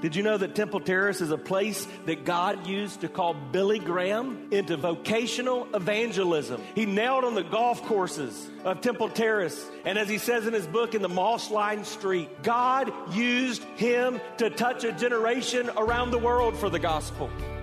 Did you know that Temple Terrace is a place that God used to call Billy Graham into vocational evangelism? He nailed on the golf courses of Temple Terrace. And as he says in his book, in the moss lined street, God used him to touch a generation around the world for the gospel.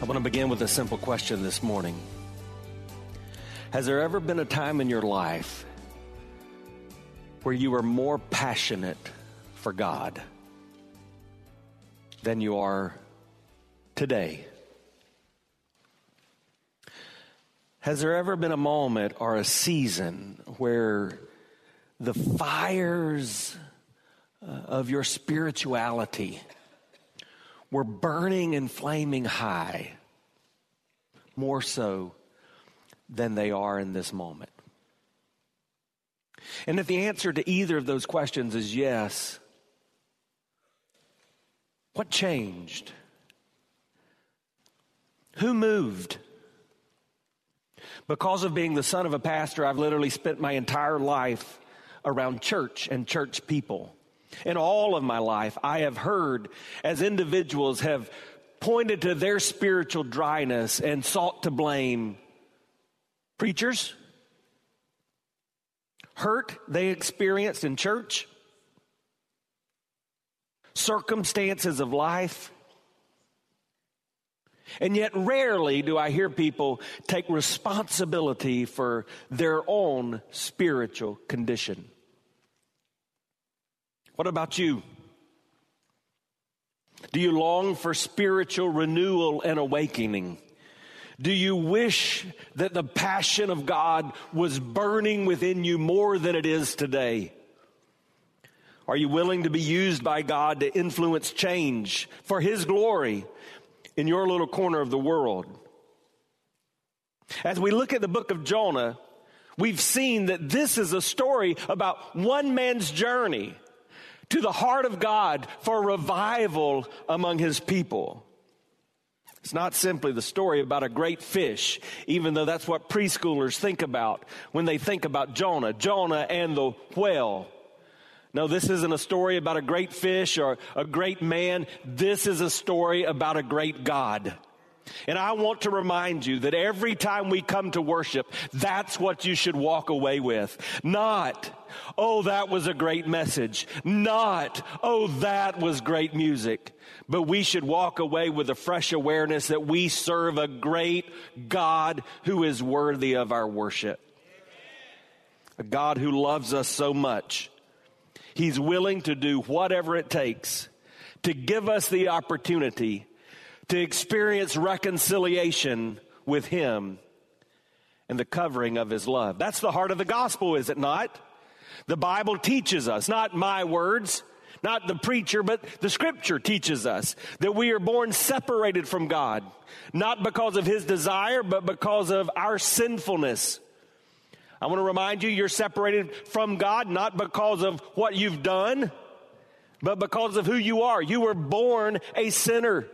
I want to begin with a simple question this morning. Has there ever been a time in your life where you were more passionate for God than you are today? Has there ever been a moment or a season where the fires uh, of your spirituality were burning and flaming high, more so than they are in this moment? And if the answer to either of those questions is yes, what changed? Who moved? Because of being the son of a pastor, I've literally spent my entire life around church and church people. In all of my life, I have heard as individuals have pointed to their spiritual dryness and sought to blame preachers, hurt they experienced in church, circumstances of life. And yet, rarely do I hear people take responsibility for their own spiritual condition. What about you? Do you long for spiritual renewal and awakening? Do you wish that the passion of God was burning within you more than it is today? Are you willing to be used by God to influence change for His glory in your little corner of the world? As we look at the book of Jonah, we've seen that this is a story about one man's journey to the heart of God for revival among his people. It's not simply the story about a great fish, even though that's what preschoolers think about when they think about Jonah, Jonah and the whale. No, this isn't a story about a great fish or a great man. This is a story about a great God. And I want to remind you that every time we come to worship, that's what you should walk away with. Not, oh, that was a great message. Not, oh, that was great music. But we should walk away with a fresh awareness that we serve a great God who is worthy of our worship. A God who loves us so much. He's willing to do whatever it takes to give us the opportunity to experience reconciliation with Him and the covering of His love. That's the heart of the gospel, is it not? The Bible teaches us, not my words, not the preacher, but the scripture teaches us that we are born separated from God, not because of His desire, but because of our sinfulness. I want to remind you, you're separated from God not because of what you've done, but because of who you are. You were born a sinner.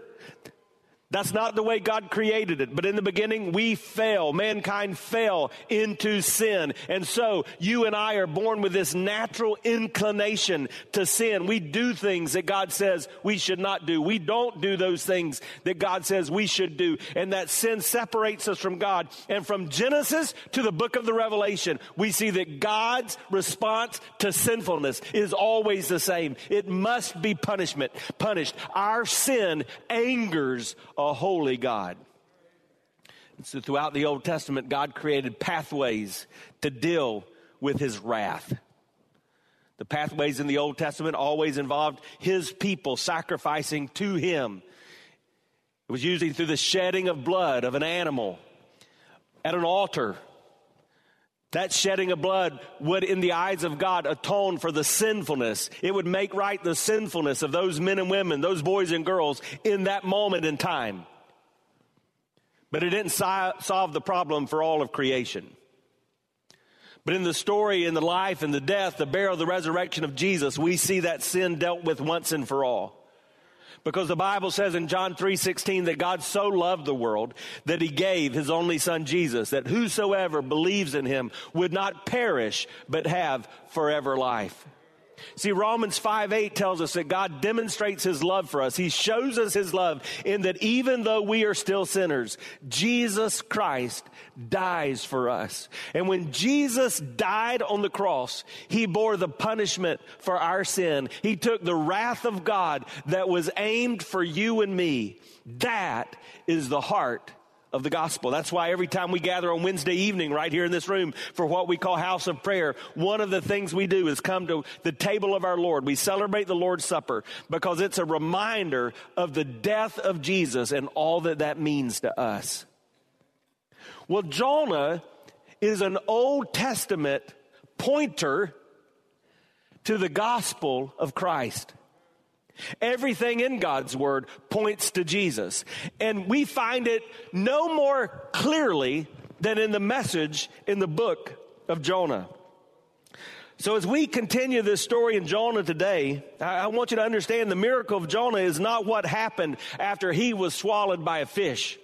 That's not the way God created it. But in the beginning, we fell. Mankind fell into sin. And so you and I are born with this natural inclination to sin. We do things that God says we should not do. We don't do those things that God says we should do. And that sin separates us from God. And from Genesis to the book of the Revelation, we see that God's response to sinfulness is always the same. It must be punishment, punished. Our sin angers a holy God. So throughout the Old Testament, God created pathways to deal with his wrath. The pathways in the Old Testament always involved his people sacrificing to him. It was usually through the shedding of blood of an animal at an altar. That shedding of blood would, in the eyes of God, atone for the sinfulness. It would make right the sinfulness of those men and women, those boys and girls in that moment in time. But it didn't solve the problem for all of creation. But in the story, in the life, in the death, the burial, the resurrection of Jesus, we see that sin dealt with once and for all. Because the Bible says in John 3:16 that God so loved the world that he gave his only son Jesus that whosoever believes in him would not perish but have forever life. See, Romans 5 8 tells us that God demonstrates his love for us. He shows us his love in that even though we are still sinners, Jesus Christ dies for us. And when Jesus died on the cross, he bore the punishment for our sin. He took the wrath of God that was aimed for you and me. That is the heart of the gospel. That's why every time we gather on Wednesday evening right here in this room for what we call house of prayer, one of the things we do is come to the table of our Lord. We celebrate the Lord's Supper because it's a reminder of the death of Jesus and all that that means to us. Well, Jonah is an Old Testament pointer to the gospel of Christ. Everything in God's Word points to Jesus. And we find it no more clearly than in the message in the book of Jonah. So, as we continue this story in Jonah today, I want you to understand the miracle of Jonah is not what happened after he was swallowed by a fish.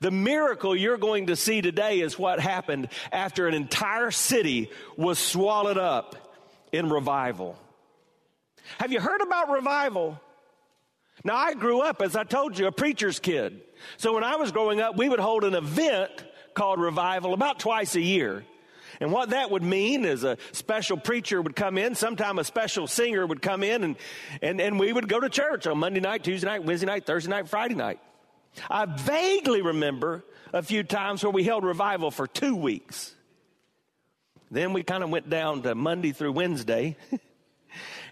The miracle you're going to see today is what happened after an entire city was swallowed up in revival. Have you heard about revival? Now, I grew up, as I told you, a preacher's kid. So when I was growing up, we would hold an event called revival about twice a year. And what that would mean is a special preacher would come in, sometime a special singer would come in, and, and, and we would go to church on Monday night, Tuesday night, Wednesday night, Thursday night, Friday night. I vaguely remember a few times where we held revival for two weeks. Then we kind of went down to Monday through Wednesday.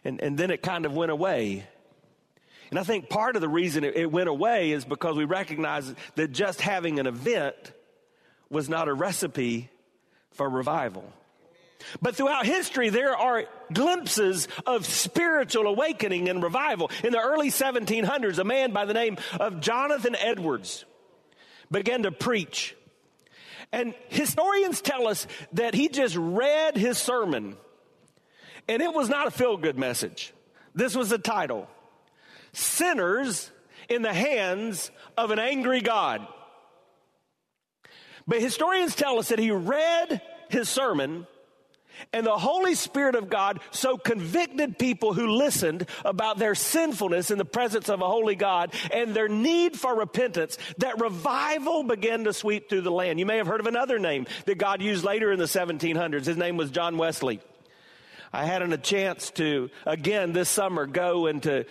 and, and then it kind of went away. And I think part of the reason it, it went away is because we recognize that just having an event was not a recipe for revival. But throughout history, there are glimpses of spiritual awakening and revival. In the early 1700s, a man by the name of Jonathan Edwards began to preach. And historians tell us that he just read his sermon and it was not a feel good message. This was the title Sinners in the Hands of an Angry God. But historians tell us that he read his sermon and the Holy Spirit of God so convicted people who listened about their sinfulness in the presence of a holy God and their need for repentance that revival began to sweep through the land. You may have heard of another name that God used later in the 1700s. His name was John Wesley. I had a chance to, again, this summer go and to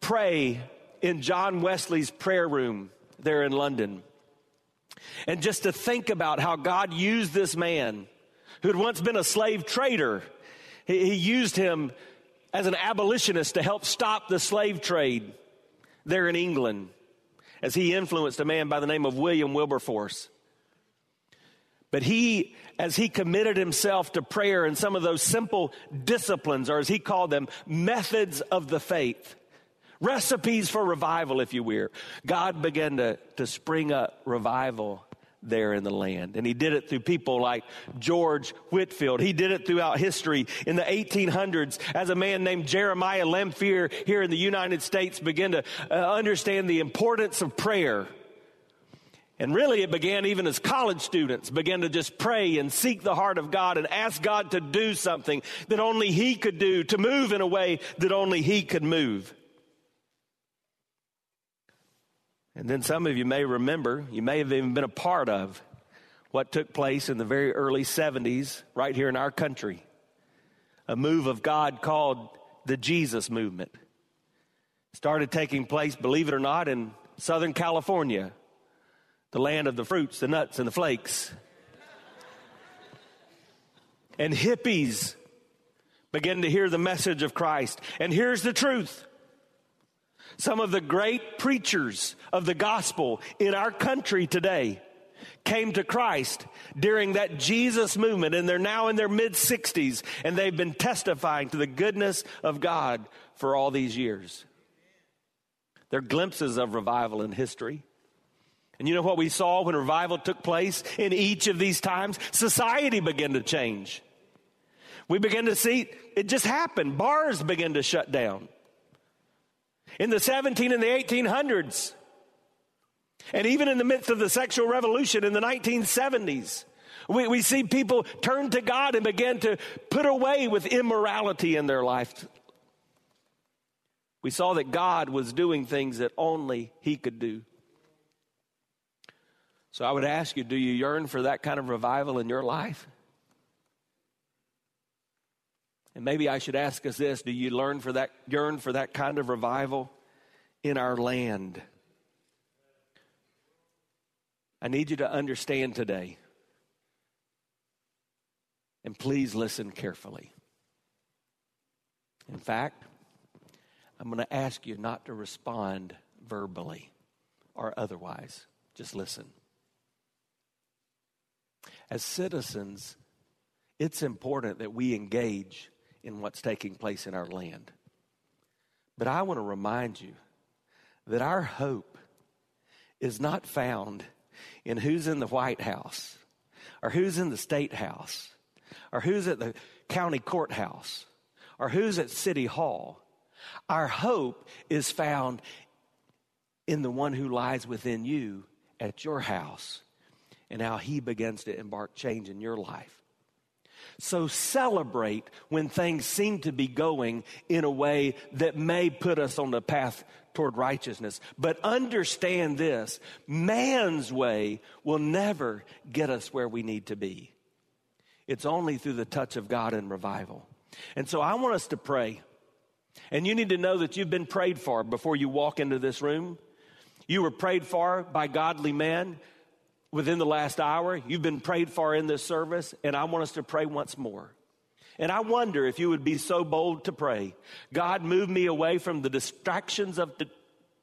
pray in John Wesley's prayer room there in London. And just to think about how God used this man who had once been a slave trader, he, he used him as an abolitionist to help stop the slave trade there in England as he influenced a man by the name of William Wilberforce. But he, as he committed himself to prayer and some of those simple disciplines, or as he called them, methods of the faith, recipes for revival, if you will, God began to, to spring up revival there in the land. And he did it through people like George Whitefield. He did it throughout history. In the 1800s, as a man named Jeremiah Lanphier here in the United States began to uh, understand the importance of prayer. And really, it began even as college students began to just pray and seek the heart of God and ask God to do something that only He could do, to move in a way that only He could move. And then some of you may remember, you may have even been a part of what took place in the very early 70s right here in our country. A move of God called the Jesus movement. Started taking place, believe it or not, in Southern California, the land of the fruits, the nuts, and the flakes. And hippies began to hear the message of Christ. And here's the truth some of the great preachers of the gospel in our country today came to Christ during that Jesus movement, and they're now in their mid 60s, and they've been testifying to the goodness of God for all these years. They're glimpses of revival in history. And you know what we saw when revival took place in each of these times? Society began to change. We began to see it just happened. Bars began to shut down in the 17 and the 1800s. And even in the midst of the sexual revolution in the 1970s, we, we see people turn to God and begin to put away with immorality in their life. We saw that God was doing things that only He could do. So I would ask you do you yearn for that kind of revival in your life? And maybe I should ask us this do you learn for that, yearn for that kind of revival in our land? I need you to understand today, and please listen carefully. In fact, I'm going to ask you not to respond verbally or otherwise. Just listen. As citizens, it's important that we engage in what's taking place in our land. But I want to remind you that our hope is not found in who's in the White House or who's in the State House or who's at the county courthouse or who's at City Hall. Our hope is found in the one who lies within you at your house and how he begins to embark change in your life. So celebrate when things seem to be going in a way that may put us on the path toward righteousness. But understand this man's way will never get us where we need to be. It's only through the touch of God and revival. And so I want us to pray. And you need to know that you've been prayed for before you walk into this room. You were prayed for by godly men within the last hour. You've been prayed for in this service, and I want us to pray once more. And I wonder if you would be so bold to pray God, move me away from the distractions of the,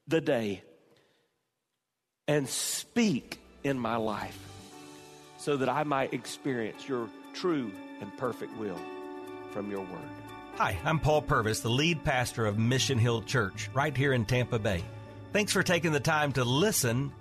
the day and speak in my life so that I might experience your true and perfect will from your word. Hi, I'm Paul Purvis, the lead pastor of Mission Hill Church right here in Tampa Bay. Thanks for taking the time to listen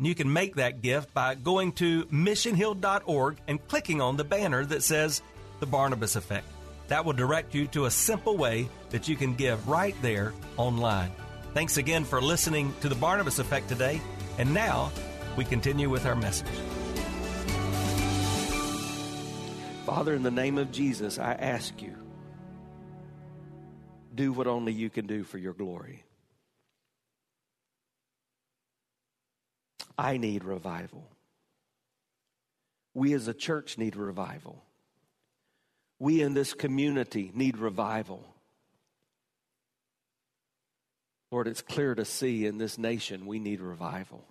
And you can make that gift by going to missionhill.org and clicking on the banner that says The Barnabas Effect. That will direct you to a simple way that you can give right there online. Thanks again for listening to The Barnabas Effect today. And now we continue with our message. Father, in the name of Jesus, I ask you, do what only you can do for your glory. I need revival. We as a church need revival. We in this community need revival. Lord, it's clear to see in this nation we need revival.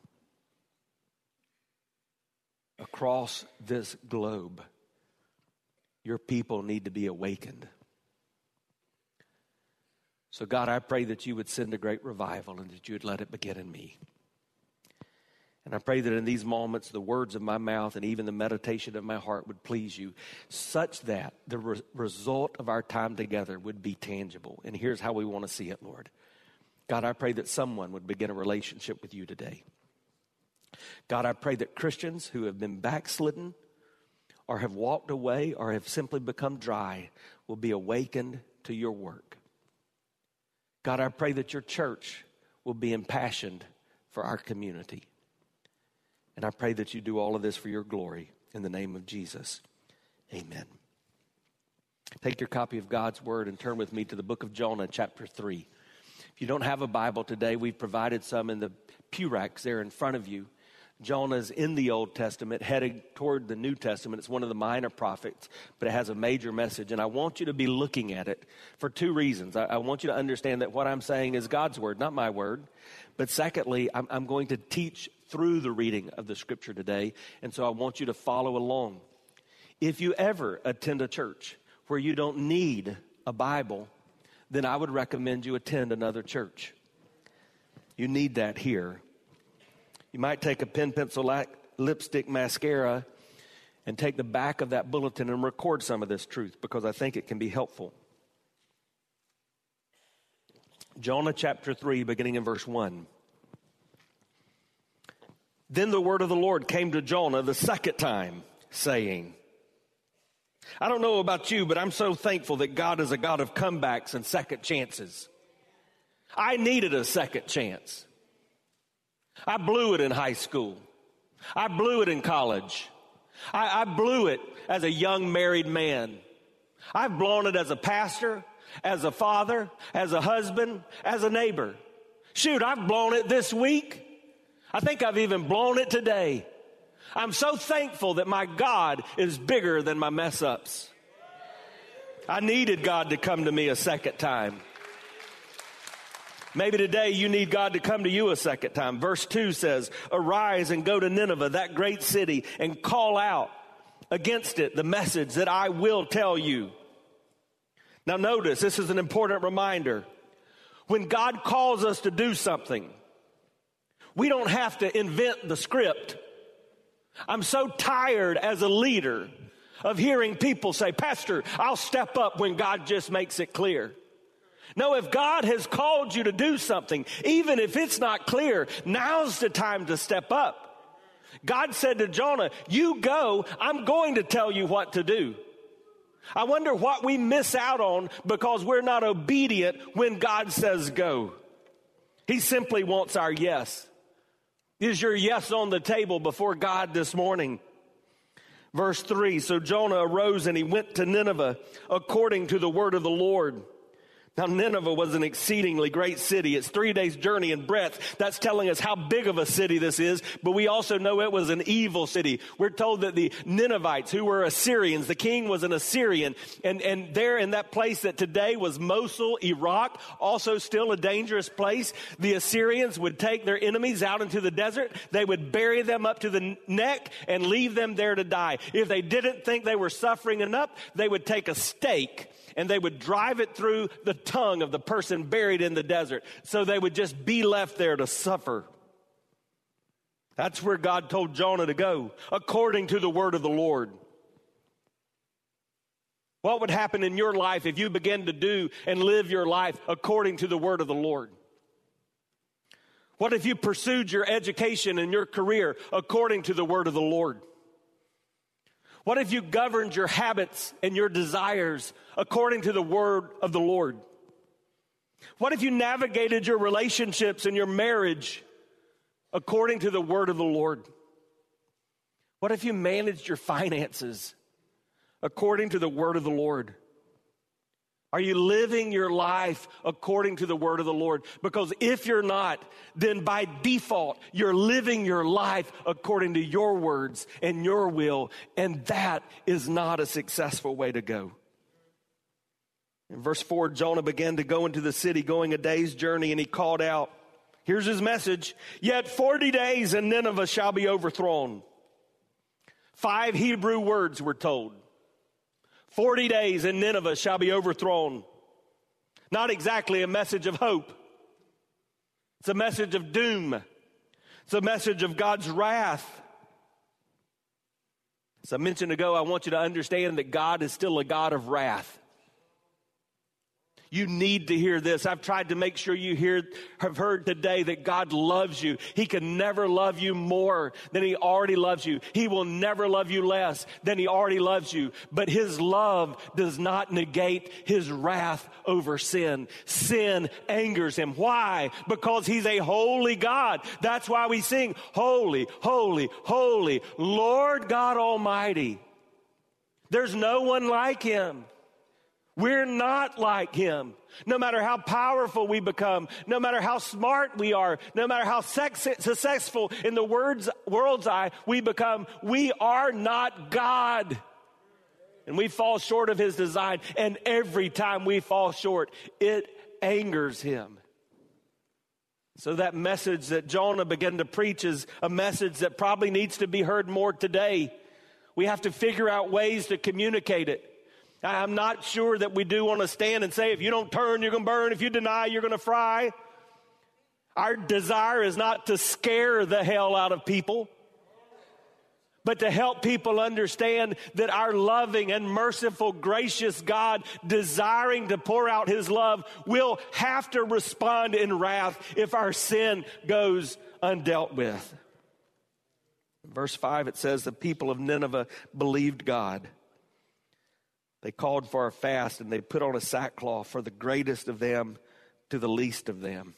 Across this globe, Your people need to be awakened. So, God, I pray that you would send a great revival and that you would let it begin in me. And I pray that in these moments, the words of my mouth and even the meditation of my heart would please you, such that the re- result of our time together would be tangible. And here's how we want to see it, Lord. God, I pray that someone would begin a relationship with you today. God, I pray that Christians who have been backslidden or have walked away or have simply become dry will be awakened to your work. God, I pray that your church will be impassioned for our community. And I pray that you do all of this for your glory in the name of Jesus. Amen. Take your copy of God's Word and turn with me to the book of Jonah, chapter 3. If you don't have a Bible today, we've provided some in the pew racks there in front of you. Jonah's in the Old Testament, heading toward the New Testament. It's one of the minor prophets, but it has a major message. And I want you to be looking at it for two reasons. I, I want you to understand that what I'm saying is God's word, not my word. But secondly, I'm, I'm going to teach through the reading of the scripture today. And so I want you to follow along. If you ever attend a church where you don't need a Bible, then I would recommend you attend another church. You need that here you might take a pen, pencil, like lipstick, mascara, and take the back of that bulletin and record some of this truth because I think it can be helpful. Jonah chapter 3, beginning in verse 1. Then the word of the Lord came to Jonah the second time, saying, I don't know about you, but I'm so thankful that God is a God of comebacks and second chances. I needed a second chance. I blew it in high school. I blew it in college. I, I, blew it as a young married man. I've blown it as a pastor, as a father, as a husband, as a neighbor. Shoot, I've blown it this week. I think I've even blown it today. I'm so thankful that my God is bigger than my mess ups. I needed God to come to me a second time. Maybe today you need God to come to you a second time. Verse 2 says, Arise and go to Nineveh, that great city, and call out against it the message that I will tell you. Now, notice this is an important reminder. When God calls us to do something, we don't have to invent the script. I'm so tired as a leader of hearing people say, Pastor, I'll step up when God just makes it clear. No, if God has called you to do something, even if it's not clear, now's the time to step up. God said to Jonah, You go, I'm going to tell you what to do. I wonder what we miss out on because we're not obedient when God says go. He simply wants our yes. Is your yes on the table before God this morning? Verse 3 So Jonah arose and he went to Nineveh according to the word of the Lord. Now, Nineveh was an exceedingly great city. It's three days' journey in breadth. That's telling us how big of a city this is, but we also know it was an evil city. We're told that the Ninevites, who were Assyrians, the king was an Assyrian, and, and there in that place that today was Mosul, Iraq, also still a dangerous place, the Assyrians would take their enemies out into the desert. They would bury them up to the neck and leave them there to die. If they didn't think they were suffering enough, they would take a stake and they would drive it through the tongue of the person buried in the desert. So they would just be left there to suffer. That's where God told Jonah to go, according to the word of the Lord. What would happen in your life if you began to do and live your life according to the word of the Lord? What if you pursued your education and your career according to the word of the Lord? What if you governed your habits and your desires according to the word of the Lord? What if you navigated your relationships and your marriage according to the word of the Lord? What if you managed your finances according to the word of the Lord? Are you living your life according to the word of the Lord? Because if you're not, then by default, you're living your life according to your words and your will, and that is not a successful way to go. In verse 4, Jonah began to go into the city, going a day's journey, and he called out, Here's his message Yet 40 days and Nineveh shall be overthrown. Five Hebrew words were told 40 days and Nineveh shall be overthrown. Not exactly a message of hope. It's a message of doom. It's a message of God's wrath. As I mentioned ago, I want you to understand that God is still a God of wrath. You need to hear this. I've tried to make sure you hear, have heard today that God loves you. He can never love you more than He already loves you. He will never love you less than He already loves you. But His love does not negate His wrath over sin. Sin angers Him. Why? Because He's a holy God. That's why we sing, Holy, Holy, Holy, Lord God Almighty. There's no one like Him. We're not like him. No matter how powerful we become, no matter how smart we are, no matter how sex- successful in the world's, world's eye we become, we are not God. And we fall short of his design. And every time we fall short, it angers him. So that message that Jonah began to preach is a message that probably needs to be heard more today. We have to figure out ways to communicate it. I'm not sure that we do want to stand and say, if you don't turn, you're going to burn. If you deny, you're going to fry. Our desire is not to scare the hell out of people, but to help people understand that our loving and merciful, gracious God, desiring to pour out his love, will have to respond in wrath if our sin goes undealt with. verse 5, it says, The people of Nineveh believed God they called for a fast and they put on a sackcloth for the greatest of them to the least of them.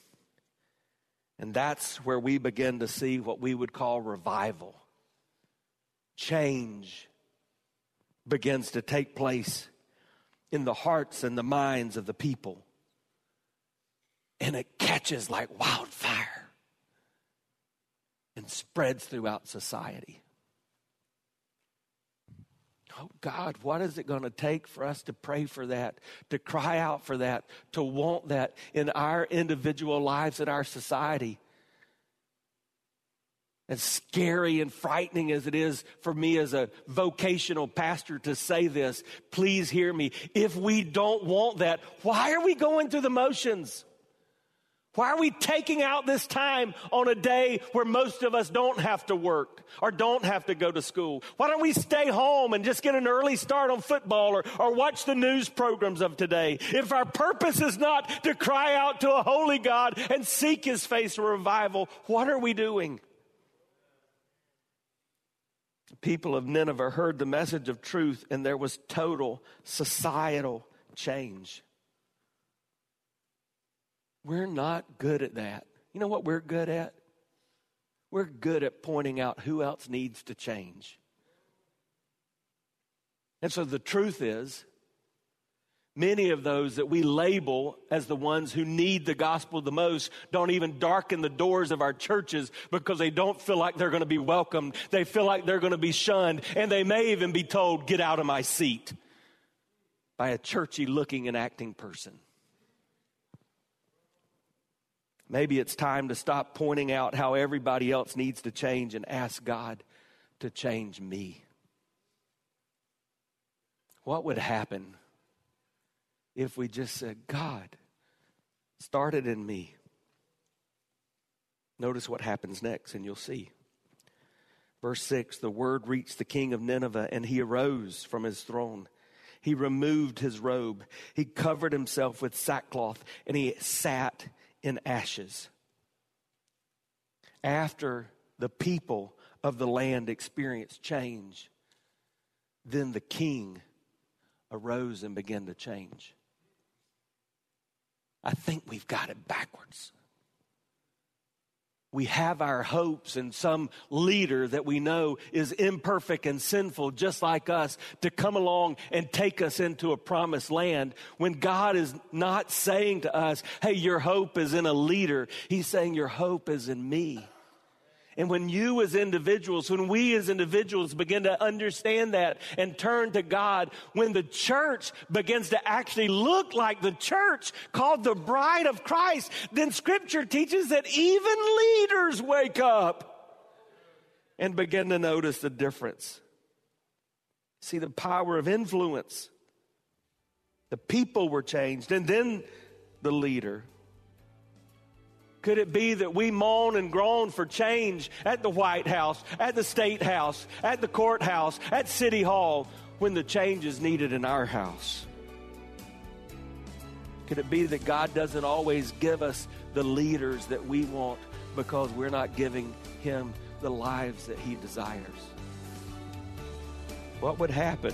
And that's where we begin to see what we would call revival. Change begins to take place in the hearts and the minds of the people. And it catches like wildfire and spreads throughout society. Oh God, what is it going to take for us to pray for that, to cry out for that, to want that in our individual lives, in our society? As scary and frightening as it is for me as a vocational pastor to say this, please hear me. If we don't want that, why are we going through the motions? Why are we taking out this time on a day where most of us don't have to work or don't have to go to school? Why don't we stay home and just get an early start on football or, or watch the news programs of today? If our purpose is not to cry out to a holy God and seek his face for revival, what are we doing? The people of Nineveh heard the message of truth and there was total societal change. We're not good at that. You know what we're good at? We're good at pointing out who else needs to change. And so the truth is, many of those that we label as the ones who need the gospel the most don't even darken the doors of our churches because they don't feel like they're going to be welcomed. They feel like they're going to be shunned, and they may even be told, Get out of my seat by a churchy looking and acting person. Maybe it's time to stop pointing out how everybody else needs to change and ask God to change me. What would happen if we just said, God, start it in me? Notice what happens next, and you'll see. Verse 6 The word reached the king of Nineveh, and he arose from his throne. He removed his robe, he covered himself with sackcloth, and he sat in ashes. After the people of the land experienced change, then the king arose and began to change. I think we've got it backwards we have our hopes in some leader that we know is imperfect and sinful, just like us, to come along and take us into a promised land when God is not saying to us, hey, your hope is in a leader. He's saying, your hope is in me. And when you as individuals, when we as individuals begin to understand that and turn to God, when the church begins to actually look like the church called the bride of Christ, then scripture teaches that even leaders wake up and begin to notice the difference. See the power of influence. The people were changed, and then the leader. Could it be that we moan and groan for change at the White House, at the State House, at the courthouse, at City Hall, when the change is needed in our house? Could it be that God doesn't always give us the leaders that we want because we're not giving Him the lives that He desires? What would happen?